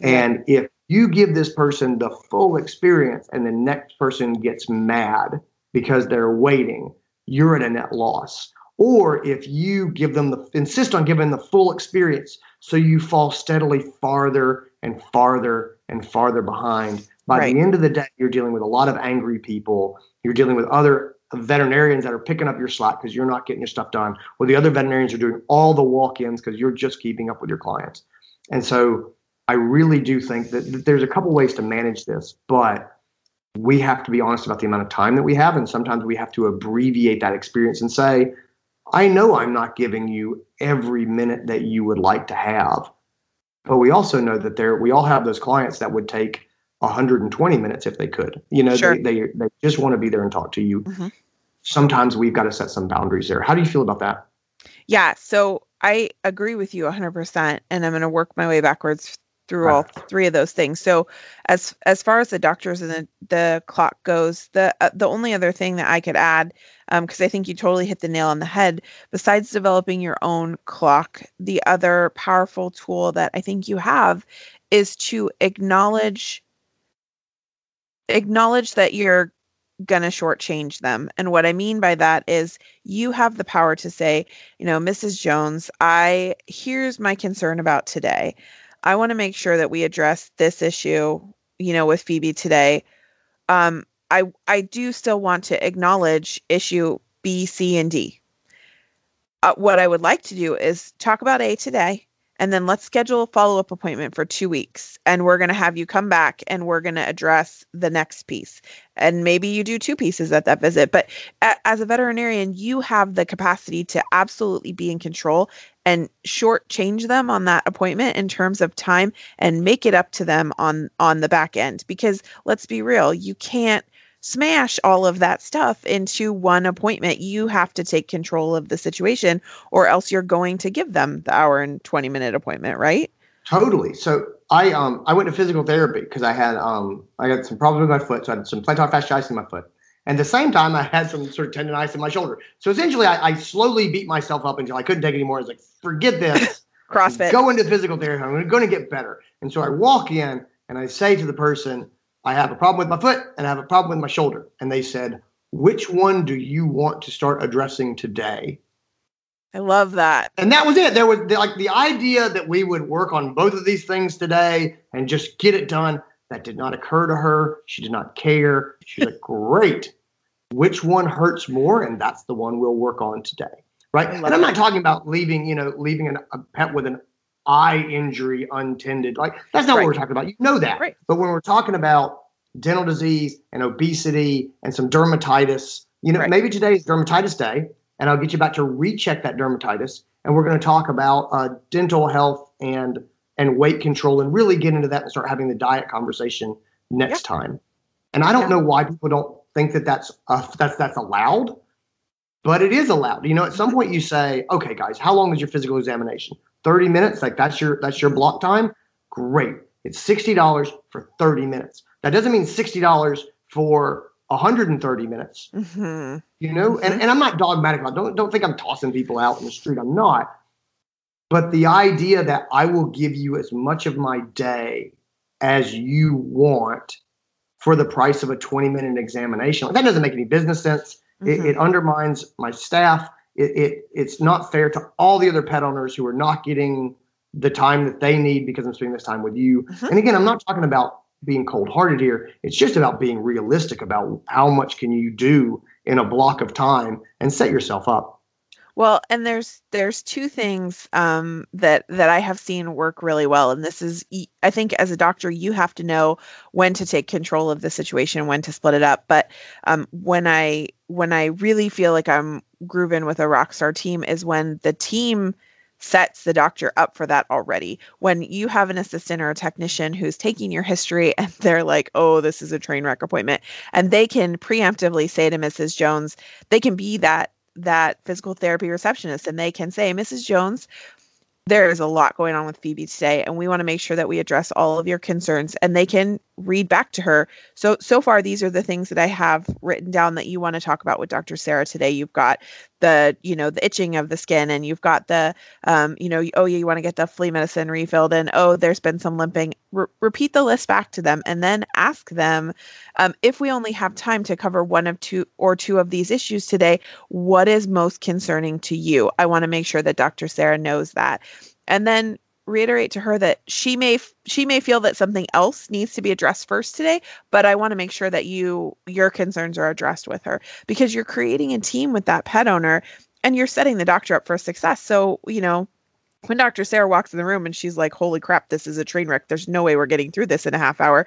And if you give this person the full experience and the next person gets mad because they're waiting, you're at a net loss. Or if you give them the insist on giving the full experience, so you fall steadily farther and farther and farther behind. By Right. the end of the day, you're dealing with a lot of angry people. You're dealing with other veterinarians that are picking up your slack because you're not getting your stuff done. Or the other veterinarians are doing all the walk-ins because you're just keeping up with your clients. And so I really do think that, that there's a couple ways to manage this, but we have to be honest about the amount of time that we have. And sometimes we have to abbreviate that experience and say, I know I'm not giving you every minute that you would like to have. But we also know that there we all have those clients that would take 120 minutes if they could. You know, Sure. they, they they just want to be there and talk to you. Mhm. Sometimes we've got to set some boundaries there. How do you feel about that? Yeah, so I agree with you 100% and I'm going to work my way backwards through all three of those things. So as as far as the doctors and the, the clock goes, the uh, the only other thing that I could add um because I think you totally hit the nail on the head besides developing your own clock, the other powerful tool that I think you have is to acknowledge acknowledge that you're going to shortchange them. And what I mean by that is you have the power to say, you know, Mrs. Jones, I here's my concern about today. I want to make sure that we address this issue, you know, with Phoebe today. Um, I I do still want to acknowledge issue B, C, and D. Uh, what I would like to do is talk about A today and then let's schedule a follow up appointment for two weeks. And we're going to have you come back and we're going to address the next piece. And maybe you do two pieces at that visit. But a- as a veterinarian, you have the capacity to absolutely be in control and short change them on that appointment in terms of time and make it up to them on on the back end because let's be real you can't smash all of that stuff into one appointment. You have to take control of the situation, or else you're going to give them the hour and 20 minute appointment, right? Totally. So I um I went to physical therapy because I had um I got some problems with my foot, so I had some plantar fasciitis in my foot. And at the same time, I had some sort of tendonitis in my shoulder. So essentially, I, I slowly beat myself up until I couldn't take it anymore. I was like, forget this. CrossFit. Go into physical therapy. I'm going to get better. And so I walk in and I say to the person, I have a problem with my foot and I have a problem with my shoulder. And they said, which one do you want to start addressing today? I love that. And that was it. There was like the idea that we would work on both of these things today and just get it done. That did not occur to her. She did not care. She's like, great. Which one hurts more? And that's the one we'll work on today. Right. And I'm not talking about leaving, you know, leaving an, a pet with an eye injury untended. Like that's not right. what we're talking about. You know that. Right. But when we're talking about dental disease and obesity and some dermatitis, you know, right. maybe today is dermatitis day, and I'll get you back to recheck that dermatitis, and we're going to talk about uh, dental health and and weight control, and really get into that and start having the diet conversation next yeah. time. And I don't yeah. know why people don't think that that's uh, that's that's allowed, but it is allowed. You know, at some point you say, okay, guys, how long is your physical examination? 30 minutes, like that's your that's your block time. Great. It's $60 for 30 minutes. That doesn't mean $60 for 130 minutes. Mm-hmm. You know, mm-hmm. and, and I'm not dogmatic about don't don't think I'm tossing people out in the street. I'm not. But the idea that I will give you as much of my day as you want for the price of a 20 minute examination, that doesn't make any business sense. Mm-hmm. It, it undermines my staff it, it it's not fair to all the other pet owners who are not getting the time that they need because I'm spending this time with you. Mm-hmm. And again, I'm not talking about being cold-hearted here. It's just about being realistic about how much can you do in a block of time and set yourself up. Well, and there's there's two things um, that that I have seen work really well, and this is I think as a doctor you have to know when to take control of the situation, when to split it up. But um, when I when I really feel like I'm grooving with a rock star team is when the team sets the doctor up for that already. When you have an assistant or a technician who's taking your history and they're like, oh, this is a train wreck appointment, and they can preemptively say to Mrs. Jones, they can be that that physical therapy receptionist and they can say, Mrs. Jones, there is a lot going on with Phoebe today, and we want to make sure that we address all of your concerns. And they can read back to her. So, so far, these are the things that I have written down that you want to talk about with Dr. Sarah today. You've got the, you know, the itching of the skin, and you've got the, um, you know, oh, yeah, you want to get the flea medicine refilled, and oh, there's been some limping. Re- repeat the list back to them, and then ask them um, if we only have time to cover one of two or two of these issues today. What is most concerning to you? I want to make sure that Dr. Sarah knows that, and then reiterate to her that she may she may feel that something else needs to be addressed first today but i want to make sure that you your concerns are addressed with her because you're creating a team with that pet owner and you're setting the doctor up for success. So you know when dr sarah walks in the room and she's like holy crap this is a train wreck. There's no way we're getting through this in a half hour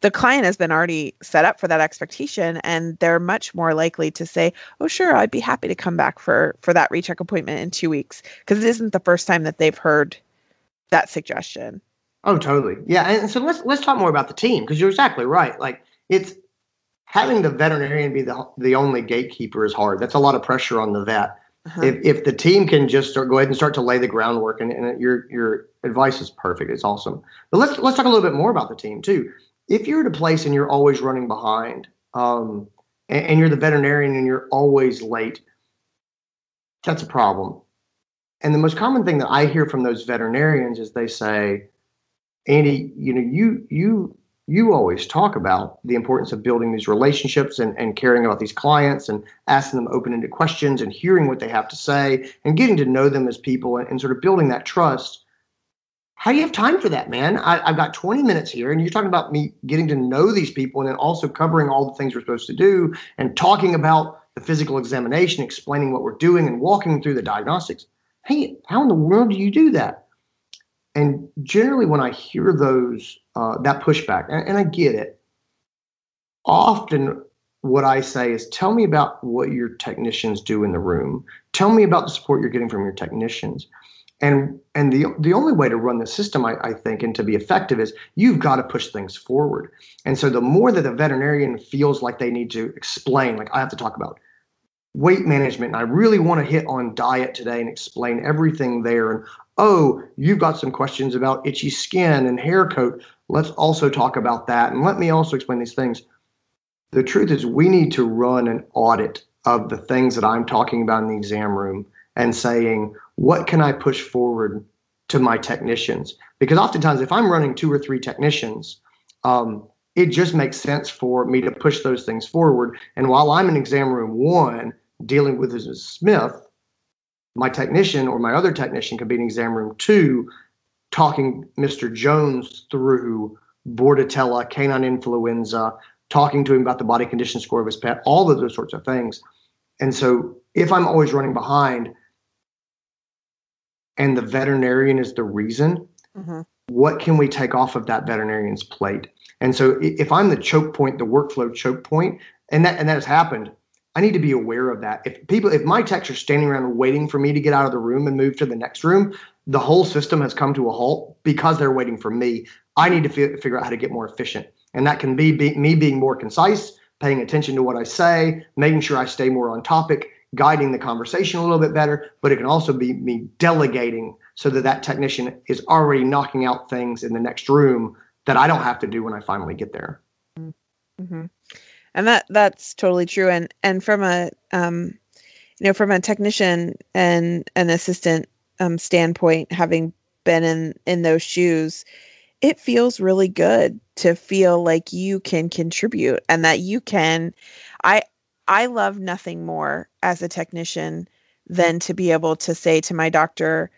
the client has been already set up for that expectation and they're much more likely to say oh sure i'd be happy to come back for for that recheck appointment in two weeks because it isn't the first time that they've heard that suggestion. Oh, totally. Yeah, and so let's let's talk more about the team because you're exactly right. Like it's having the veterinarian be the the only gatekeeper is hard. That's a lot of pressure on the vet. Uh-huh. If if the team can just start go ahead and start to lay the groundwork, and, and your your advice is perfect. It's awesome. But let's let's talk a little bit more about the team too. If you're at a place and you're always running behind, um, and, and you're the veterinarian and you're always late, that's a problem. And the most common thing that I hear from those veterinarians is they say, Andy, you know, you you you always talk about the importance of building these relationships and, and caring about these clients and asking them open-ended questions and hearing what they have to say and getting to know them as people and, and sort of building that trust how do you have time for that, man? I, have got 20 minutes here, and you're talking about me getting to know these people and then also covering all the things we're supposed to do and talking about the physical examination, explaining what we're doing, and walking through the diagnostics. Hey, how in the world do you do that? And generally, when I hear those uh, that pushback, and, and I get it, often what I say is, tell me about what your technicians do in the room. Tell me about the support you're getting from your technicians. And and the the only way to run the system, I, I think, and to be effective is you've got to push things forward. And so the more that the veterinarian feels like they need to explain, like I have to talk about weight management, and I really want to hit on diet today and explain everything there. And oh, you've got some questions about itchy skin and hair coat. Let's also talk about that. And let me also explain these things. The truth is, we need to run an audit of the things that I'm talking about in the exam room and saying, what can I push forward to my technicians? Because oftentimes, if I'm running two or three technicians, um, it just makes sense for me to push those things forward. And while I'm in exam room one dealing with Mrs. Smith, my technician or my other technician could be in exam room two talking Mr. Jones through Bordetella, canine influenza, talking to him about the body condition score of his pet, all of those sorts of things. And so if I'm always running behind, and the veterinarian is the reason, mm-hmm. what can we take off of that veterinarian's plate? And so if I'm the choke point, the workflow choke point, and that and that has happened, I need to be aware of that. If people, if my techs are standing around waiting for me to get out of the room and move to the next room, the whole system has come to a halt because they're waiting for me. I need to fi- figure out how to get more efficient, and that can be, be me being more concise, paying attention to what I say, making sure I stay more on topic, guiding the conversation a little bit better, but it can also be me delegating so that that technician is already knocking out things in the next room that I don't have to do when I finally get there. Mm-hmm. And that that's totally true. And and from a um, you know from a technician and an assistant um, standpoint, having been in in those shoes, it feels really good to feel like you can contribute and that you can. I I love nothing more as a technician than to be able to say to my doctor,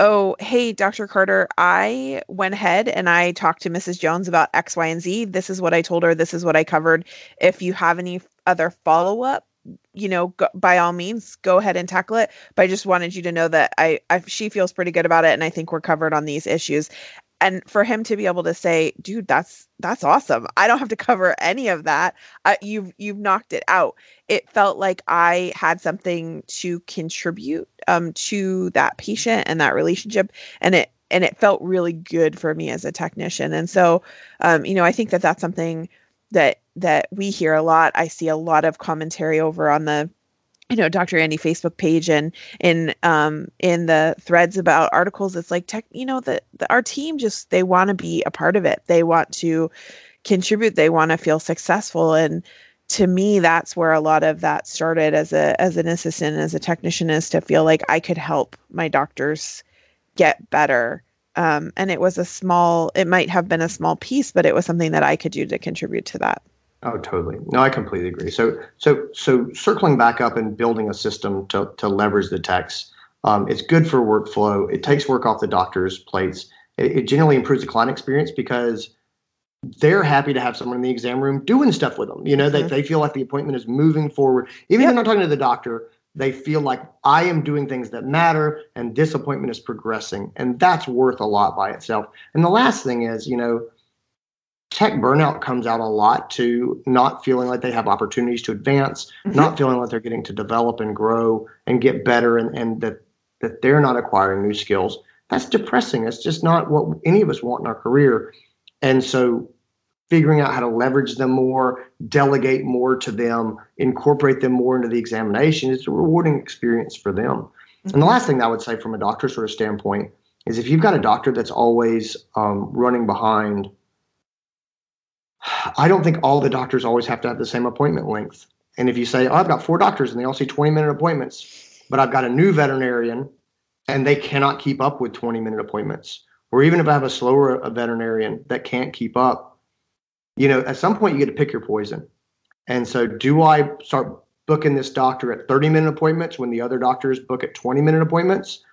Oh, hey, Dr. Carter, I went ahead and I talked to Mrs. Jones about X, Y, and Z. This is what I told her. This is what I covered. If you have any other follow up, you know, go, by all means, go ahead and tackle it. But I just wanted you to know that I, I, she feels pretty good about it, and I think we're covered on these issues and for him to be able to say dude that's that's awesome. I don't have to cover any of that. Uh, you've you've knocked it out. It felt like i had something to contribute um, to that patient and that relationship and it and it felt really good for me as a technician. And so um, you know i think that that's something that that we hear a lot. I see a lot of commentary over on the you know dr andy facebook page and in um in the threads about articles it's like tech you know that our team just they want to be a part of it. They want to contribute. They want to feel successful. And to me that's where a lot of that started as a as an assistant as a technician is to feel like i could help my doctors get better. Um, and it was a small it might have been a small piece but it was something that i could do to contribute to that Oh, totally. No, I completely agree. So, so, so circling back up and building a system to, to leverage the text, um, it's good for workflow. It takes work off the doctor's plates. It, it, generally improves the client experience because they're happy to have someone in the exam room doing stuff with them. You know, mm-hmm. they, they feel like the appointment is moving forward. Even yep. if they're not talking to the doctor, they feel like I am doing things that matter and this appointment is progressing. And that's worth a lot by itself. And the last thing is, you know, tech burnout comes out a lot to not feeling like they have opportunities to advance, mm-hmm. not feeling like they're getting to develop and grow and get better and, and that that they're not acquiring new skills. That's depressing. It's just not what any of us want in our career. And so figuring out how to leverage them more, delegate more to them, incorporate them more into the examination is a rewarding experience for them. Mm-hmm. And the last thing I would say from a doctor sort of standpoint is if you've got a doctor that's always um, running behind I don't think all the doctors always have to have the same appointment length. And if you say, oh, I've got four doctors and they all see 20 minute appointments, but I've got a new veterinarian and they cannot keep up with 20 minute appointments, or even if I have a slower a veterinarian that can't keep up, you know, at some point you get to pick your poison. And so, do I start booking this doctor at 30 minute appointments when the other doctors book at 20 minute appointments?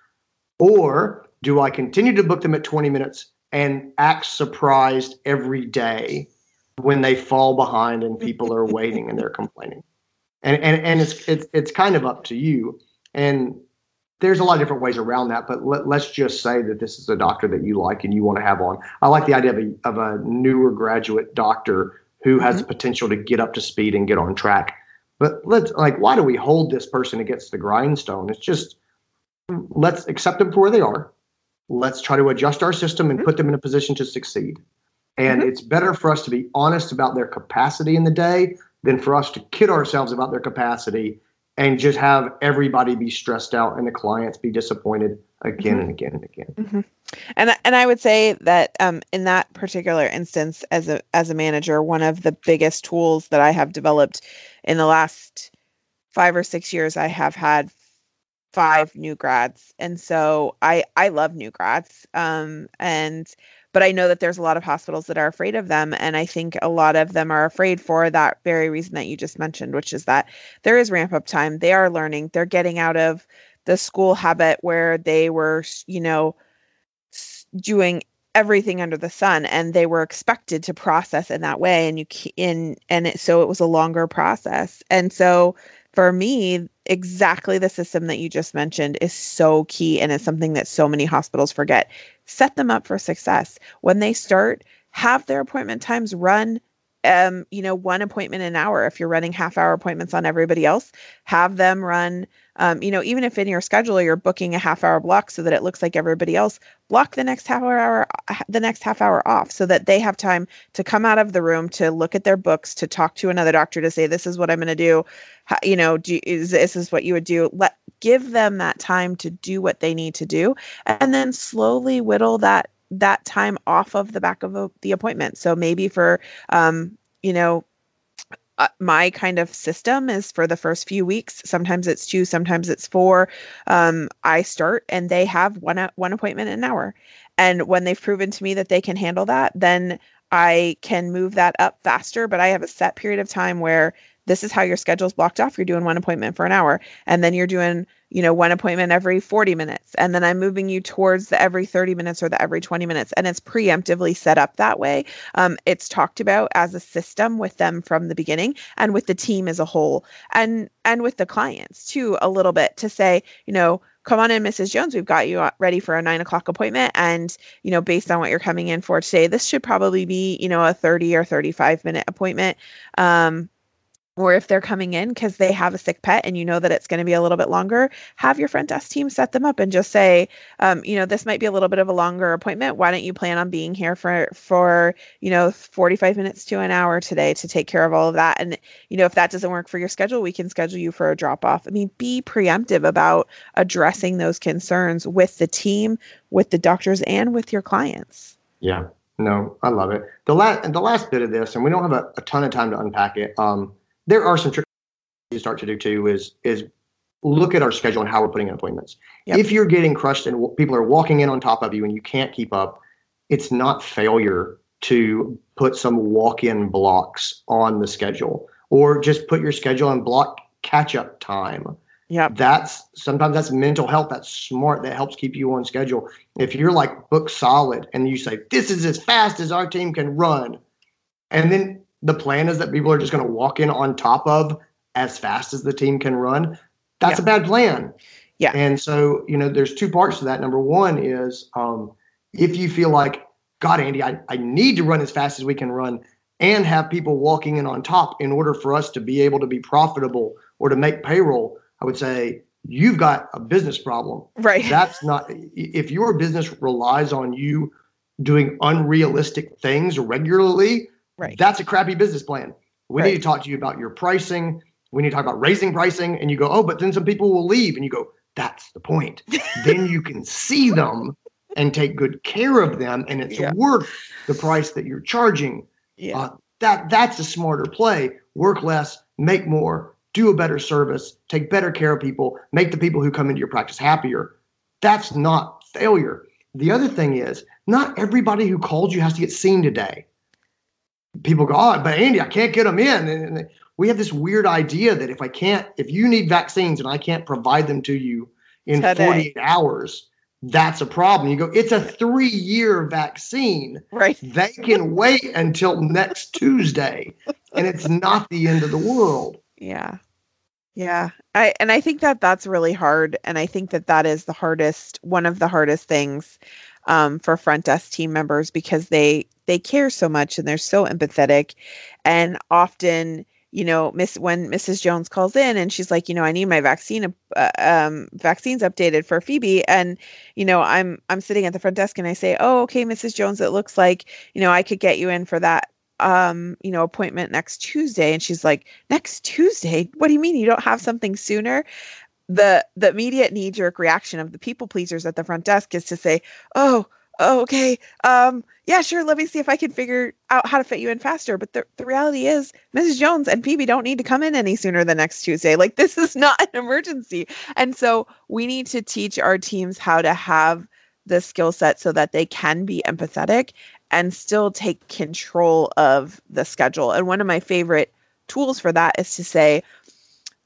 Or do I continue to book them at 20 minutes and act surprised every day when they fall behind and people are waiting and they're complaining? And, and, and it's, it's, it's kind of up to you. And there's a lot of different ways around that, but let, us just say that this is a doctor that you like and you want to have on. I like the idea of a, of a newer graduate doctor who has mm-hmm. the potential to get up to speed and get on track. But let's like, why do we hold this person against the grindstone? It's just let's accept them for where they are. Let's try to adjust our system and mm-hmm. put them in a position to succeed. And mm-hmm. it's better for us to be honest about their capacity in the day than for us to kid ourselves about their capacity and just have everybody be stressed out and the clients be disappointed again mm-hmm. and again and again. Mm-hmm. And and I would say that um, in that particular instance, as a as a manager, one of the biggest tools that I have developed in the last five or six years, I have had five new grads, and so I I love new grads. Um, and but I know that there's a lot of hospitals that are afraid of them. And I think a lot of them are afraid for that very reason that you just mentioned, which is that there is ramp up time. They are learning, they're getting out of the school habit where they were, you know, doing everything under the sun and they were expected to process in that way and you in and it, so it was a longer process and so for me exactly the system that you just mentioned is so key and it's something that so many hospitals forget set them up for success. When they start, have their appointment times run um, you know, one appointment an hour. If you're running half hour appointments on everybody else, have them run, um, you know, even if in your schedule you're booking a half hour block so that it looks like everybody else, block the next half hour, the next half hour off so that they have time to come out of the room, to look at their books, to talk to another doctor, to say, this is what I'm going to do. How, you know, do, is, this is what you would do. Let, give them that time to do what they need to do and then slowly whittle that that time off of the back of a, the appointment. So maybe for, um, you know, uh, my kind of system is for the first few weeks. Sometimes it's two, sometimes it's four. Um, I start and they have one one appointment an hour, and when they've proven to me that they can handle that, then I can move that up faster. But I have a set period of time where this is how your schedule's blocked off. You're doing one appointment for an hour, and then you're doing, you know, one appointment every 40 minutes. And then I'm moving you towards the every 30 minutes or the every 20 minutes. And it's preemptively set up that way. Um, it's talked about as a system with them from the beginning and with the team as a whole and and with the clients too, a little bit to say, you know, come on in, Mrs. Jones. We've got you ready for a nine o'clock appointment. And, you know, based on what you're coming in for today, this should probably be, you know, a 30 or 35 minute appointment. Um, or if they're coming in because they have a sick pet and you know that it's going to be a little bit longer, have your front desk team set them up and just say, um, you know, this might be a little bit of a longer appointment. Why don't you plan on being here for for you know 45 minutes to an hour today to take care of all of that? And you know, if that doesn't work for your schedule, we can schedule you for a drop off. I mean, be preemptive about addressing those concerns with the team, with the doctors, and with your clients. Yeah, no, I love it. The last the last bit of this, and we don't have a, a ton of time to unpack it. Um, there are some tricks you start to do too is is look at our schedule and how we're putting in appointments. Yep. If you're getting crushed and w- people are walking in on top of you and you can't keep up, it's not failure to put some walk-in blocks on the schedule or just put your schedule and block catch-up time. Yeah. That's sometimes that's mental health. That's smart. That helps keep you on schedule. If you're like book solid and you say, this is as fast as our team can run, and then the plan is that people are just going to walk in on top of as fast as the team can run, that's yeah. a bad plan. Yeah. And so, you know, there's two parts to that. Number one is um, if you feel like, God, Andy, I, I need to run as fast as we can run and have people walking in on top in order for us to be able to be profitable or to make payroll, I would say you've got a business problem. Right. That's not, if your business relies on you doing unrealistic things regularly, Right. That's a crappy business plan. We right. need to talk to you about your pricing. We need to talk about raising pricing. And you go, oh, but then some people will leave. And you go, that's the point. then you can see them and take good care of them. And it's yeah. worth the price that you're charging. Yeah. Uh, that that's a smarter play. Work less, make more, do a better service, take better care of people, make the people who come into your practice happier. That's not failure. The other thing is, not everybody who called you has to get seen today people go, oh, but Andy, I can't get them in. And, and we have this weird idea that if I can't, if you need vaccines and I can't provide them to you in Today. 48 hours, that's a problem. You go, it's a three year vaccine. Right. They can wait until next Tuesday, and it's not the end of the world. Yeah. Yeah. I and I think that that's really hard and I think that that is the hardest one of the hardest things um, for front desk team members because they they care so much and they're so empathetic. And often you know miss when mrs jones calls in and she's like you know i need my vaccine uh, um, vaccines updated for phoebe and you know i'm i'm sitting at the front desk and i say oh okay mrs jones it looks like you know i could get you in for that um you know appointment next tuesday. And she's like next tuesday? What do you mean? You don't have something sooner the the immediate knee jerk reaction of the people pleasers at the front desk is to say oh oh, okay, um, yeah, sure. Let me see if I can figure out how to fit you in faster. But the, the reality is, Mrs. Jones and Phoebe don't need to come in any sooner than next Tuesday. Like, this is not an emergency. And so we need to teach our teams how to have the skill set so that they can be empathetic and still take control of the schedule. And one of my favorite tools for that is to say,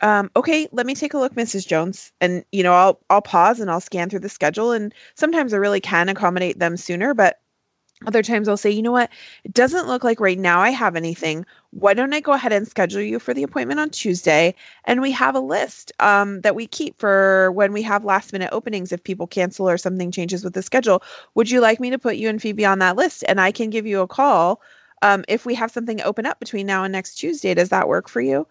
um, okay, let me take a look, Mrs. Jones. And you know, I'll I'll pause and I'll scan through the schedule. And sometimes I really can accommodate them sooner, but other times I'll say, you know what, it doesn't look like right now I have anything. Why don't I go ahead and schedule you for the appointment on Tuesday? And we have a list um, that we keep for when we have last minute openings if people cancel or something changes with the schedule. Would you like me to put you and Phoebe on that list? And I can give you a call um, if we have something open up between now and next Tuesday. Does that work for you?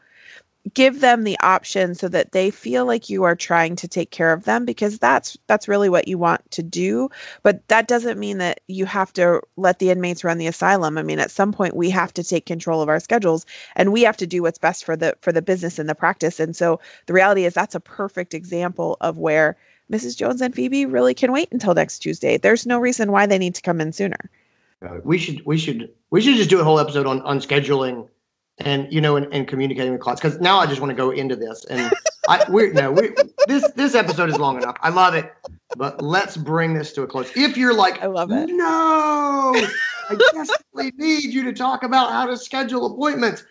Give them the option so that they feel like you are trying to take care of them because that's that's really what you want to do. But that doesn't mean that you have to let the inmates run the asylum. I mean at some point we have to take control of our schedules and we have to do what's best for the for the business and the practice. And so the reality is that's a perfect example of where mrs jones and phoebe really can wait until next tuesday. There's no reason why they need to come in sooner. We should we should we should just do a whole episode on on scheduling and you know and, and communicating with clients because now i just want to go into this and i we're no we this this episode is long enough. I love it. But let's bring this to a close. If you're like i love it. No i desperately need you to talk about how to schedule appointments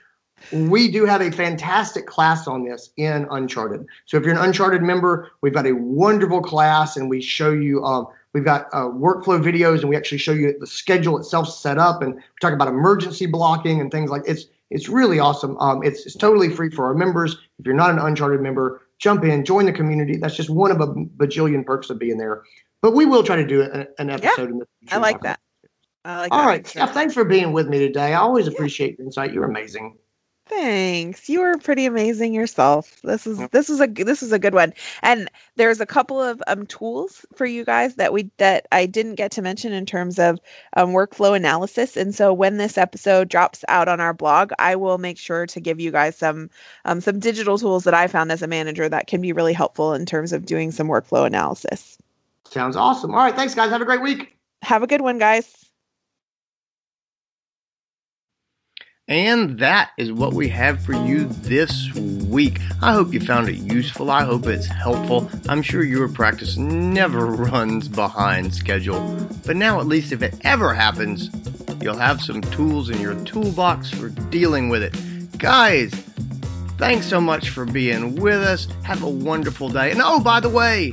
we do have a fantastic class on this in uncharted. So if you're an uncharted member we've got a wonderful class and we show you um, We've got uh, workflow videos, and we actually show you the schedule itself set up, and we talk about emergency blocking and things like it's it's really awesome. Um, it's, it's totally free for our members. If you're not an Uncharted member, jump in, join the community. That's just one of a bajillion perks of being there. But we will try to do an episode yeah, in the future. I like that. I like All that. right, Steph, thanks for being with me today. I always appreciate your insight. You're amazing. Thanks. You were pretty amazing yourself. This is this is a this is a good one. And there's a couple of um tools for you guys that we that I didn't get to mention in terms of um, workflow analysis. And so when this episode drops out on our blog, I will make sure to give you guys some um, some digital tools that I found as a manager that can be really helpful in terms of doing some workflow analysis. Sounds awesome. All right, thanks guys. Have a great week. Have a good one, guys. And that is what we have for you this week. I hope you found it useful. I hope it's helpful. I'm sure your practice never runs behind schedule. But now, at least if it ever happens, you'll have some tools in your toolbox for dealing with it. Guys, thanks so much for being with us. Have a wonderful day. And oh, by the way,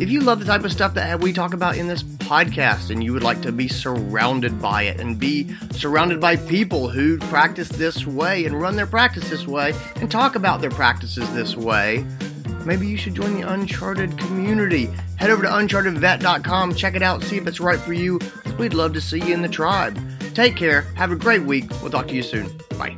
if you love the type of stuff that we talk about in this podcast and you would like to be surrounded by it and be surrounded by people who practice this way and run their practice this way and talk about their practices this way, maybe you should join the Uncharted community. Head over to unchartedvet.com, check it out, see if it's right for you. We'd love to see you in the tribe. Take care. Have a great week. We'll talk to you soon. Bye.